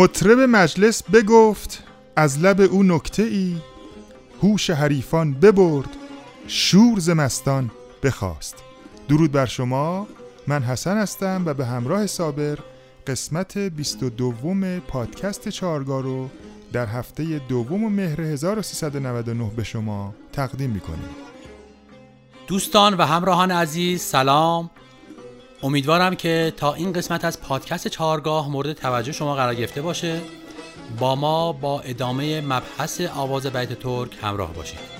مطرب مجلس بگفت از لب او نکته ای هوش حریفان ببرد شور زمستان بخواست. درود بر شما من حسن هستم و به همراه صابر قسمت 22 پادکست چارگاه رو در هفته دوم مهر 1399 به شما تقدیم می‌کنیم. دوستان و همراهان عزیز سلام. امیدوارم که تا این قسمت از پادکست چهارگاه مورد توجه شما قرار گرفته باشه. با ما با ادامه مبحث آواز بیت ترک همراه باشید.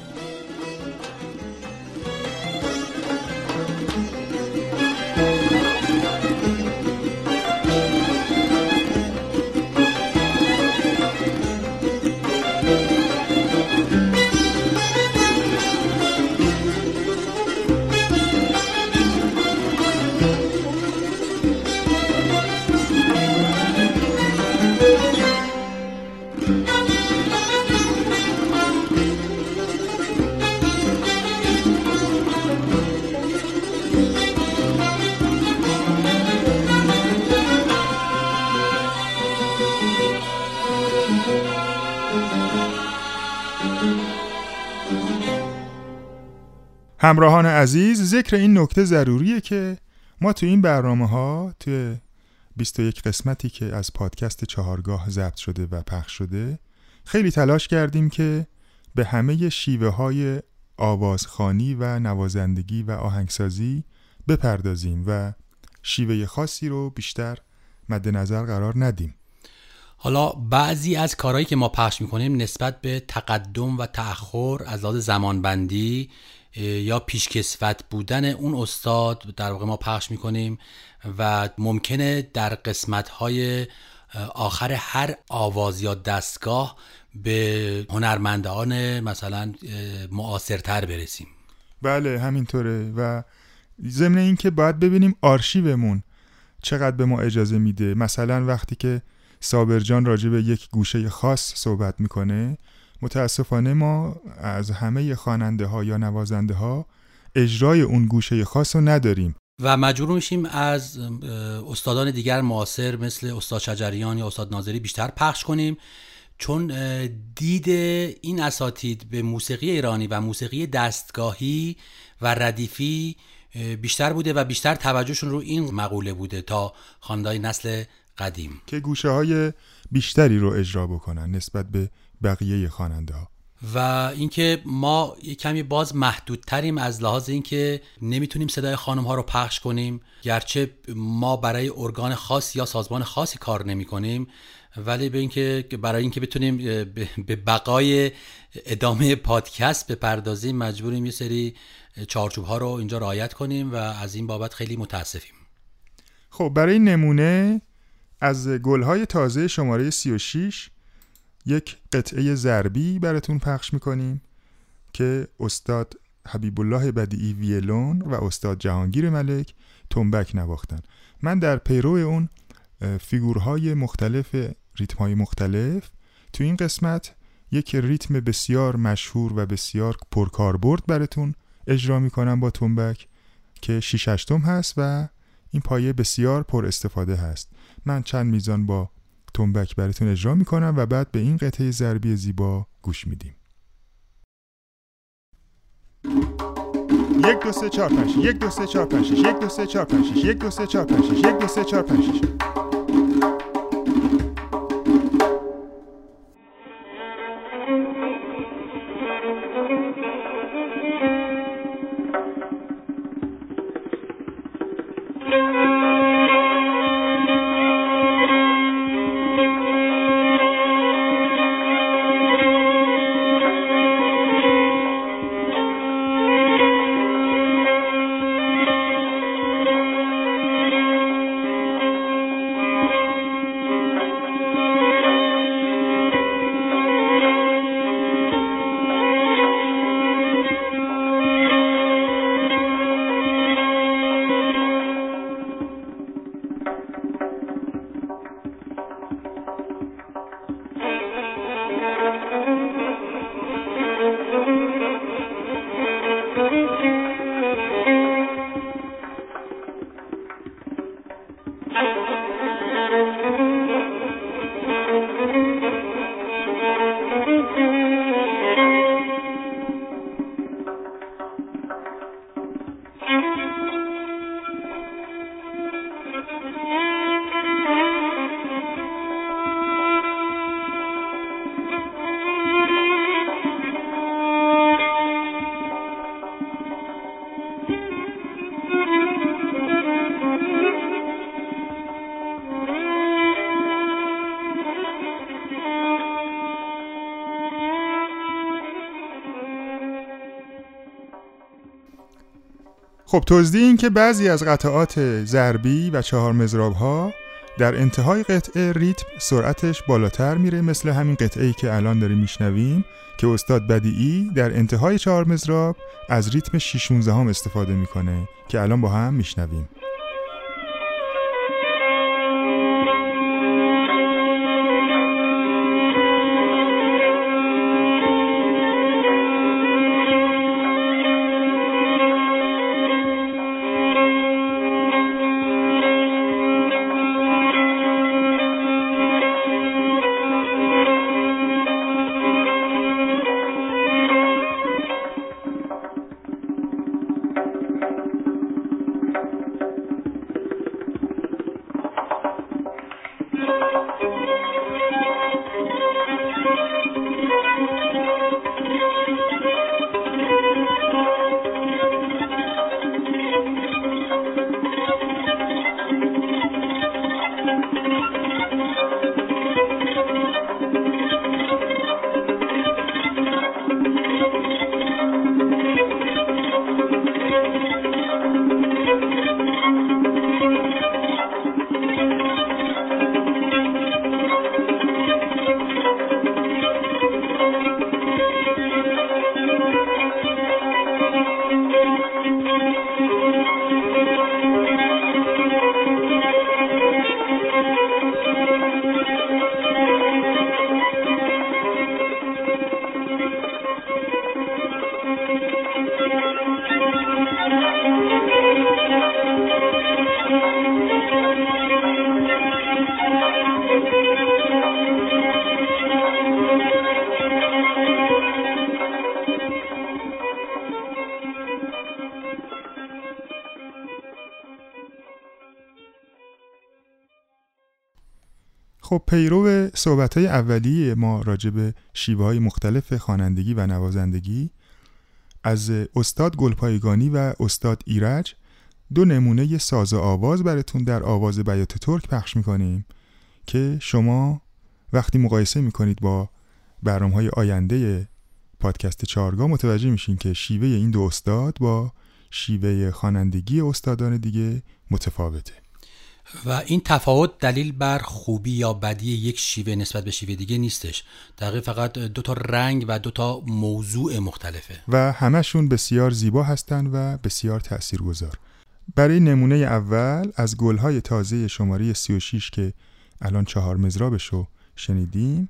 همراهان عزیز ذکر این نکته ضروریه که ما تو این برنامه ها تو 21 قسمتی که از پادکست چهارگاه ضبط شده و پخش شده خیلی تلاش کردیم که به همه شیوه های آوازخانی و نوازندگی و آهنگسازی بپردازیم و شیوه خاصی رو بیشتر مد نظر قرار ندیم. حالا بعضی از کارهایی که ما پخش می‌کنیم نسبت به تقدم و تأخر از لحاظ زمانبندی یا پیشکسوت بودن اون استاد در واقع ما پخش می‌کنیم و ممکنه در قسمت های آخر هر آواز یا دستگاه به هنرمندان مثلا معاصرتر برسیم. بله همینطوره و ضمن اینکه باید ببینیم آرشیومون چقدر به ما اجازه میده. مثلا وقتی که صابرجان راجع به یک گوشه خاص صحبت می‌کنه متاسفانه ما از همه خواننده ها یا نوازنده ها اجرای اون گوشه خاص رو نداریم. و مجبور میشیم از استادان دیگر معاصر مثل استاد شجریان یا استاد ناظری بیشتر پخش کنیم. چون دید این اساتید به موسیقی ایرانی و موسیقی دستگاهی و ردیفی بیشتر بوده و بیشتر توجهشون رو این مقوله بوده تا خاندای نسل قدیم. که گوشه های بیشتری رو اجرا بکنن نسبت به بقیه خواننده ها. و اینکه ما یه کمی باز محدودتریم از لحاظ اینکه نمی‌تونیم صدای خانم ها رو پخش کنیم گرچه ما برای ارگان خاص یا سازمان خاصی کار نمی کنیم ولی به اینکه برای اینکه بتونیم به بقای ادامه پادکست بپردازیم مجبوریم یه سری چارچوب ها رو اینجا رعایت کنیم و از این بابت خیلی متاسفیم. خب برای نمونه از گلهای تازه شماره 36 یک قطعه ضربی براتون پخش می‌کنیم که استاد حبیب الله بدیعی ویلون و استاد جهانگیر ملک تنبک نواختن. من در پیرو اون فیگورهای مختلف ریتمهای مختلف تو این قسمت یک ریتم بسیار مشهور و بسیار پرکاربرد براتون اجرا می‌کنم با تنبک که 6 هست و این پایه بسیار پر استفاده هست. من چند میزان با تنبک براتون اجرا می‌کنم و بعد به این قطعه ضربی زیبا گوش میدیم. یک دو سه چهار پنج یک دو سه چهار پنج یک دو سه چهار پنج یک دو سه چهار پنج یک دو سه چهار پنج خب توضیح این که بعضی از قطعات ضربی و چهار مزراب ها در انتهای قطعه ریتم سرعتش بالاتر میره مثل همین قطعه ای که الان داریم میشنویم که استاد بدیعی در انتهای چهار مزراب از ریتم 6 هم استفاده می‌کنه که الان با هم میشنویم. خب پیرو صحبت های اولیه ما راجع به شیوه های مختلف خوانندگی و نوازندگی از استاد گلپایگانی و استاد ایرج دو نمونه ساز آواز براتون در آواز بیات ترک پخش می‌کنیم که شما وقتی مقایسه می‌کنید با برنامه های آینده پادکست چارگاه متوجه میشین که شیوه این دو استاد با شیوه خوانندگی استادان دیگه متفاوته. و این تفاوت دلیل بر خوبی یا بدی یک شیوه نسبت به شیوه دیگه نیستش. دقیق فقط دو تا رنگ و دو تا موضوع مختلفه. و همشون بسیار زیبا هستند و بسیار تاثیرگذار برای نمونه اول از گلهای تازه شماره 36 که الان چهار مزرابش رو شنیدیم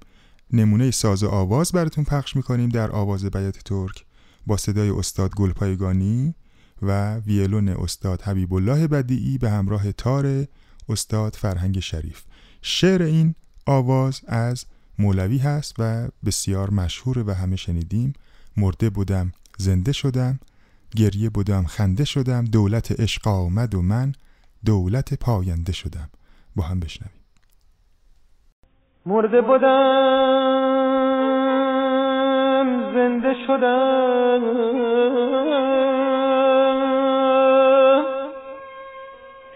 نمونه ساز آواز براتون پخش می‌کنیم در آواز بیات ترک با صدای استاد گلپایگانی و ویلون استاد حبیب الله بدیعی به همراه تار استاد فرهنگ شریف. شعر این آواز از مولوی هست و بسیار مشهور و همه شنیدیم. مرده بودم زنده شدم. گریه بودم خنده شدم. دولت عشق آمد و من دولت پاینده شدم. با هم بشنویم. مرده بودم زنده شدم.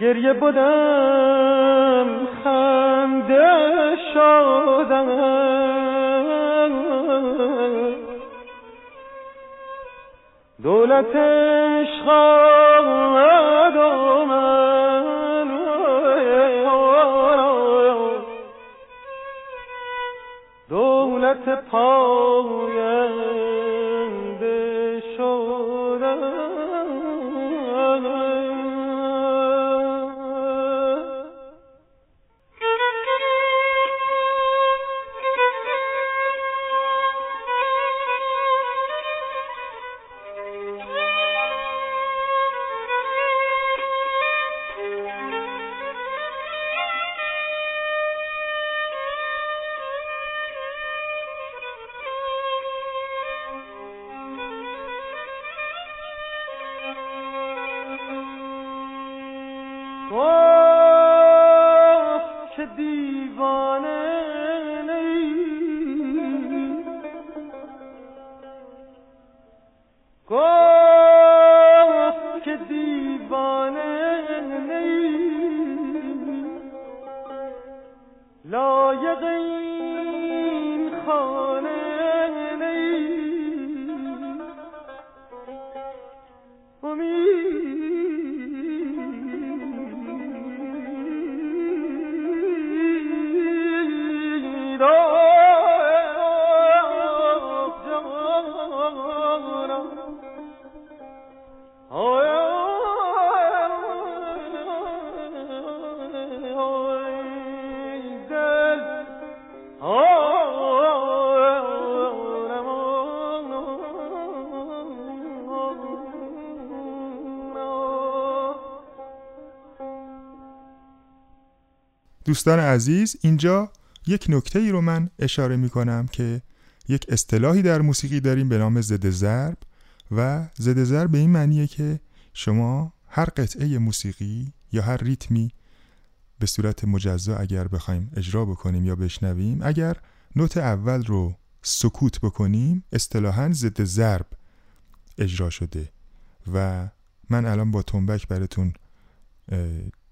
گریه بودم خنده شدم. دولت عشق من دولت پایم آه چه دی دوستان عزیز اینجا یک نکته ای رو من اشاره می کنم که یک اصطلاحی در موسیقی داریم به نام ضد ضرب و ضد ضرب به این معنیه که شما هر قطعه موسیقی یا هر ریتمی به صورت مجزا اگر بخوایم اجرا بکنیم یا بشنویم اگر نوت اول رو سکوت بکنیم اصطلاحا ضد ضرب اجرا شده و من الان با تنبک براتون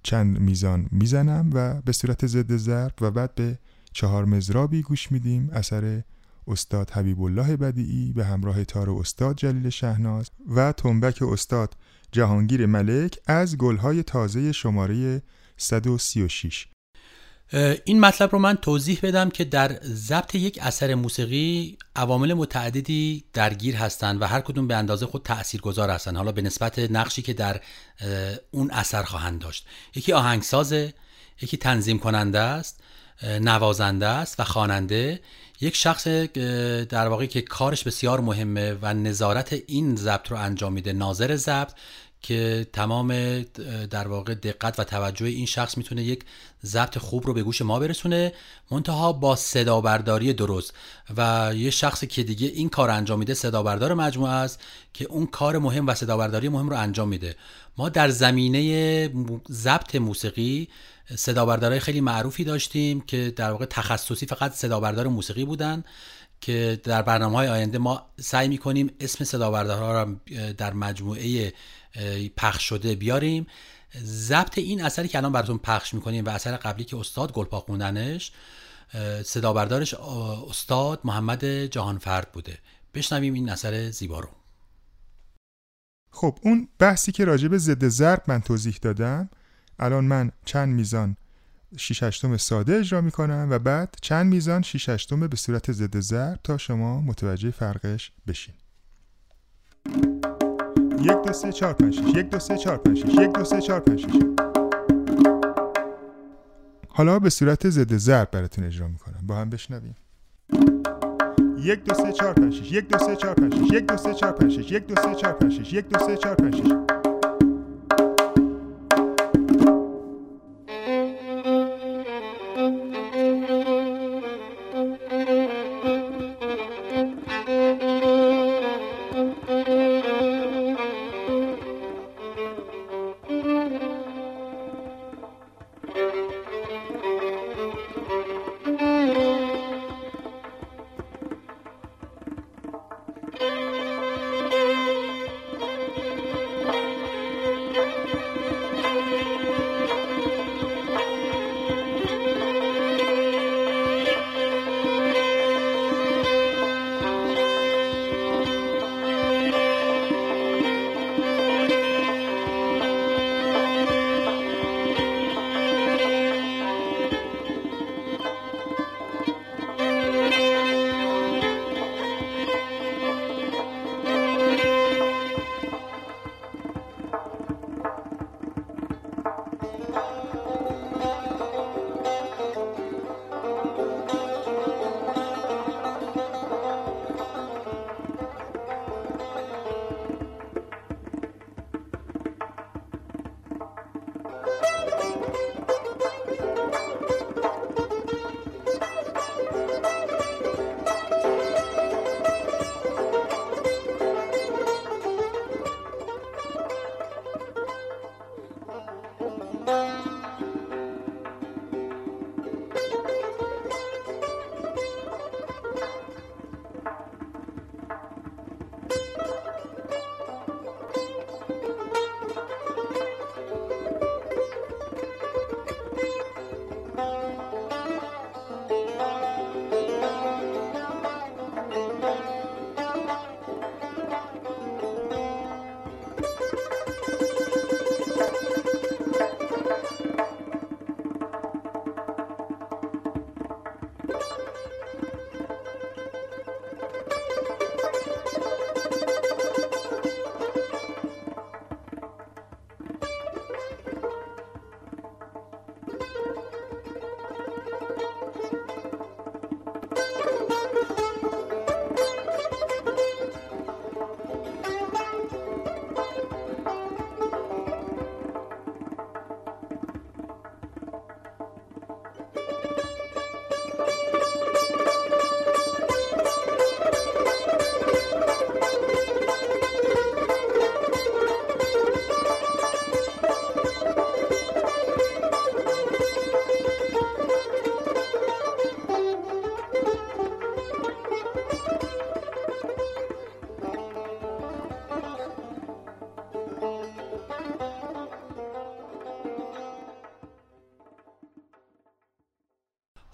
چند میزان می‌زنم و به صورت ضد ضرب و بعد به چهار مزرابی گوش میدیم. اثر استاد حبیب الله بدیعی به همراه تار استاد جلیل شهناز و تنبک استاد جهانگیر ملک از گلهای تازه شماره 136 این مطلب رو من توضیح بدم که در ضبط یک اثر موسیقی عوامل متعددی درگیر هستند و هر کدوم به اندازه خود تاثیرگذار هستند. حالا به نسبت نقشی که در اون اثر خواهند داشت. یکی آهنگسازه یکی تنظیم کننده است نوازنده است و خواننده. یک شخص در واقع که کارش بسیار مهمه و نظارت این ضبط رو انجام میده. ناظر ضبط که تمام در واقع دقت و توجه این شخص می‌تونه یک ضبط خوب رو به گوش ما برسونه منتها با صدا برداری درست. و یه شخصی که دیگه این کار انجام میده صدا بردار مجموعه است که اون کار مهم و صدا برداری مهم رو انجام میده. ما در زمینه ضبط موسیقی صدا بردارای خیلی معروفی داشتیم که در واقع تخصصی فقط صدا بردار موسیقی بودن که در برنامه های آینده ما سعی می‌کنیم اسم صدا بردارها را در مجموعه پخش شده بیاریم. ضبط این اثری که الان براتون پخش می‌کنیم و اثر قبلی که استاد گلپا خوندنش صدا بردارش استاد محمد جهانفرد بوده. بشنویم این اثر زیبا رو. خب اون بحثی که راجع به ضد ضرب من توضیح دادم. الان من چند میزان 6 هشتم ساده اجرا می‌کنم و بعد چند میزان 6 هشتم به صورت ضد ضرب تا شما متوجه فرقش بشین. یک دو سه چهار پنج شش. یک دو سه چهار پنج شش. یک دو سه چهار پنج شش. حالا به صورت ضد ضرب براتون اجرا می‌کنم. با هم بشنویم. یک دو سه چهار پنج شش. یک دو سه چهار پنج شش. یک دو سه چهار پنج شش. یک دو سه چهار پنج شش. یک دو چهار پنج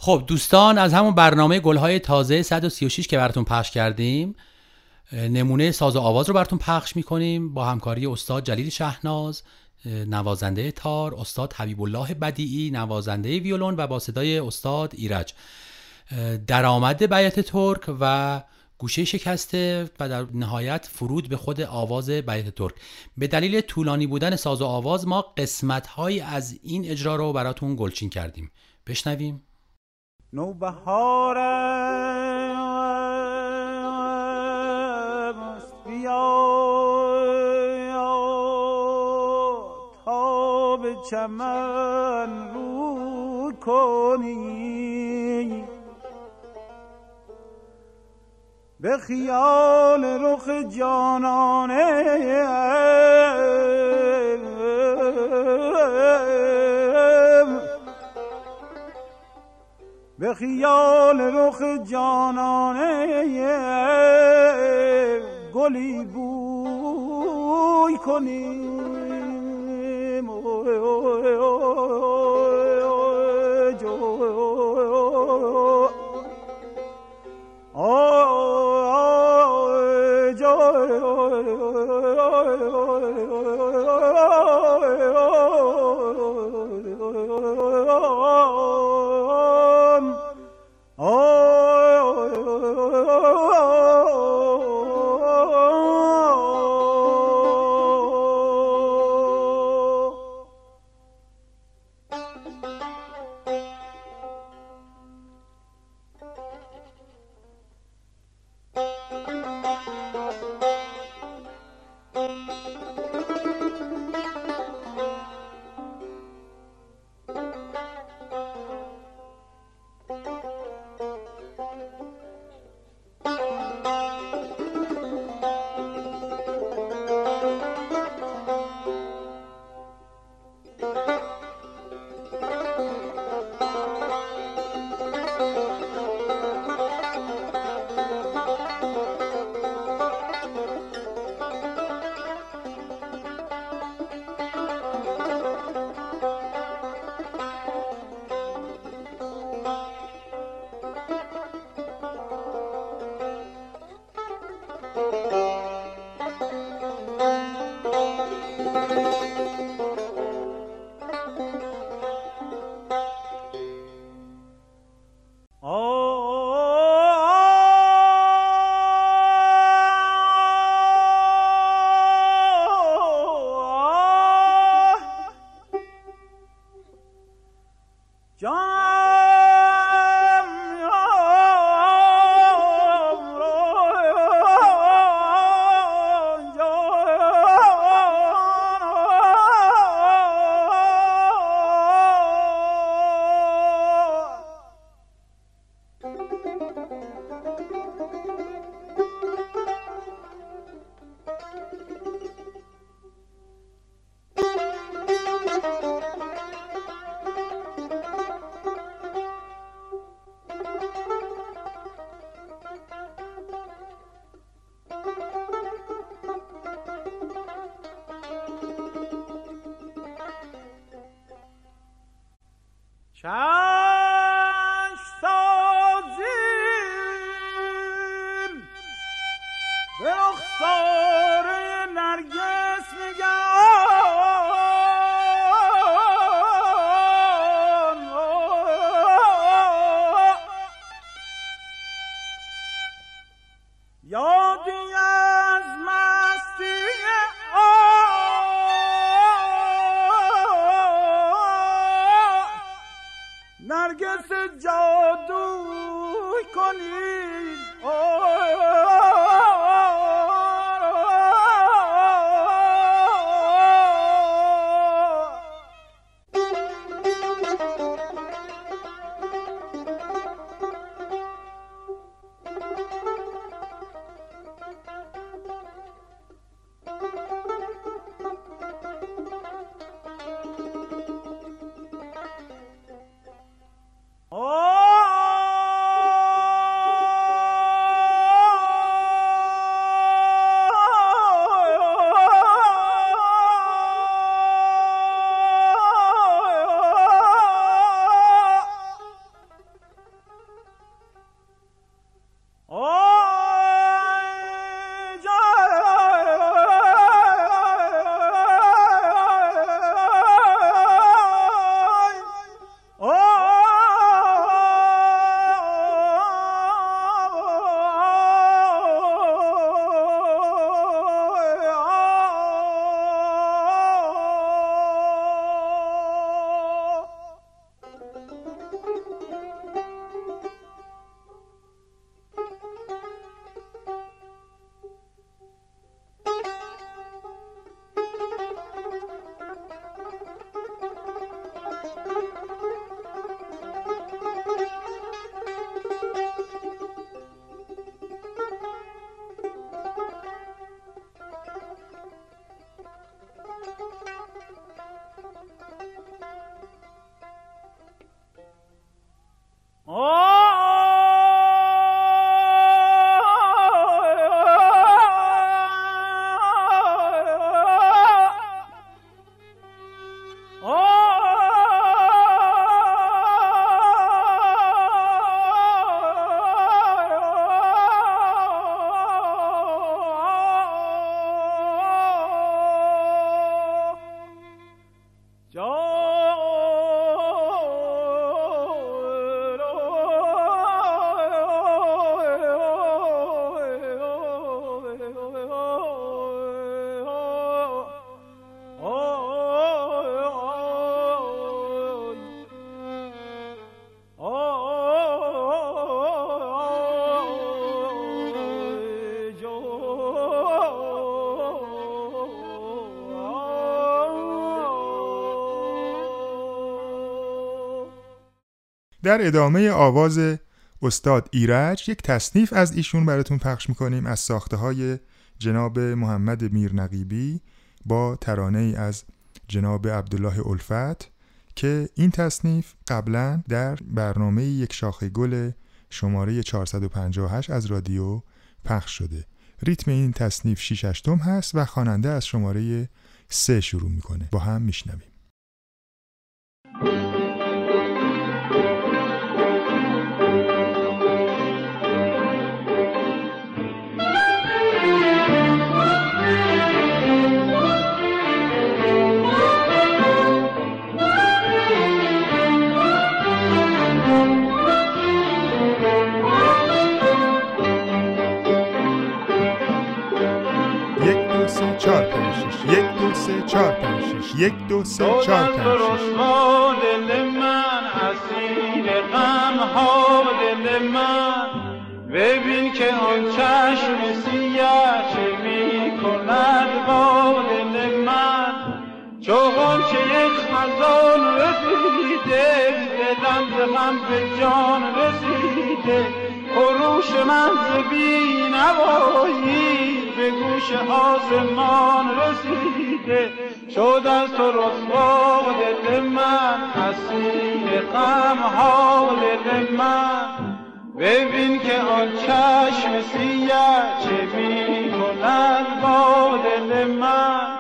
خب دوستان از همون برنامه گلهای تازه 136 که براتون پخش کردیم نمونه ساز و آواز رو براتون پخش می‌کنیم با همکاری استاد جلیل شهناز نوازنده تار استاد حبیب الله بدیعی نوازنده ویولون و با صدای استاد ایرج. درآمد بیت ترک و گوشه شکسته و در نهایت فرود به خود آواز بیت ترک. به دلیل طولانی بودن ساز و آواز ما قسمت از این اجرا رو براتون گلچین کردیم. بشنویم. نوبهار چمن رو کنی. به خیال رخ جانانه به خیال رخ جانانه گلی بوی کنیم. Oh oh, John در ادامه آواز استاد ایرج یک تصنیف از ایشون براتون پخش می‌کنیم از ساخته های جناب محمد میر نقیبی با ترانه ای از جناب عبدالله الفت که این تصنیف قبلا در برنامه یک شاخه گل شماره 458 از رادیو پخش شده. ریتم این تصنیف 6 اشتم هست و خواننده از شماره 3 شروع می‌کنه. با هم میشنویم. دو سه چهار پنج شش. یک دو سه چهار پنج شش. یک دو سه چهار پنج دل من اسیر غم ها دل من. ببین که آن چشم سیه چه می کند با دل من. چو غنچه خزان رسیده دلم غم به جان رسیده. خروش من ز بینوایی به گوش آسمان رسیده شد از تو رسوا دل من اسیر غم ها دل من. ببین که آن چشم سیه چه می کند با دل من.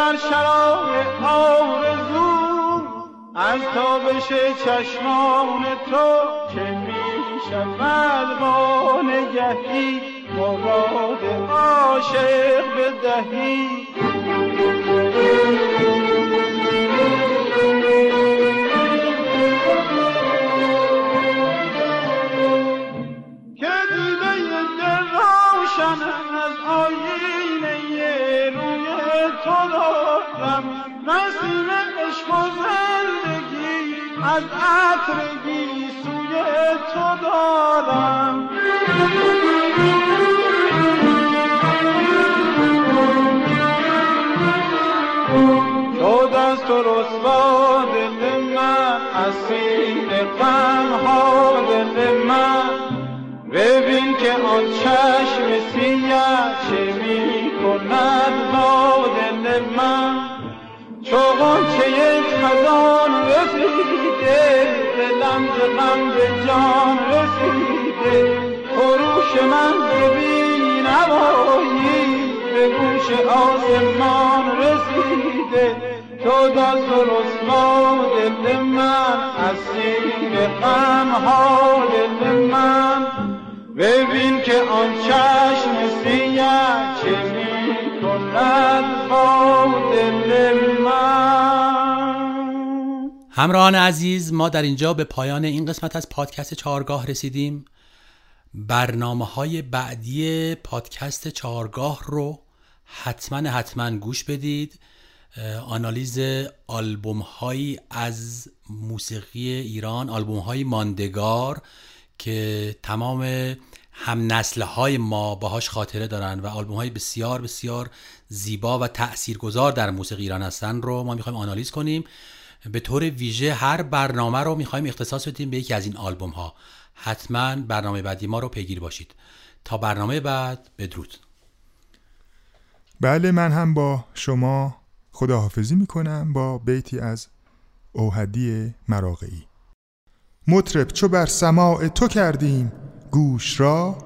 در شراب آرزو از تابش چشمان تو چه می شود با نگهی مراد عاشق بدهی. از عطرگی سوی تو دارم. شد از تو رسوا دل من اسیر غم ها دل من. ببین که آن چشم سیه چه می کند با دل من. چو غنچه خزان رسیده ز غم به جان رسیده. خروش من ببین نوایی به گوش آسمان رسیده. شد از تو رسوا دل من اسیر غم ها دل من. ببین که آن چشم سیه چه می کند با همراهان عزیز ما در اینجا به پایان این قسمت از پادکست چهارگاه رسیدیم. برنامه های بعدی پادکست چهارگاه رو حتما حتما گوش بدید. آنالیز آلبوم هایی از موسیقی ایران آلبوم های ماندگار که تمام هم نسل های ما باهاش خاطره دارن و آلبوم های بسیار بسیار زیبا و تاثیرگذار در موسیقی ایران هستن رو ما می‌خوایم آنالیز کنیم. به طور ویژه هر برنامه رو می‌خوایم اختصاص بدیم به یکی از این آلبوم ها حتما برنامه بعدی ما رو پیگیر باشید. تا برنامه بعد بدرود. بله من هم با شما خداحافظی می‌کنم با بیتی از اوهدی مراقعی. مطرب چو بر سماع تو کردیم گوش را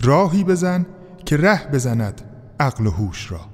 راهی بزن که ره بزند عقل و هوش را.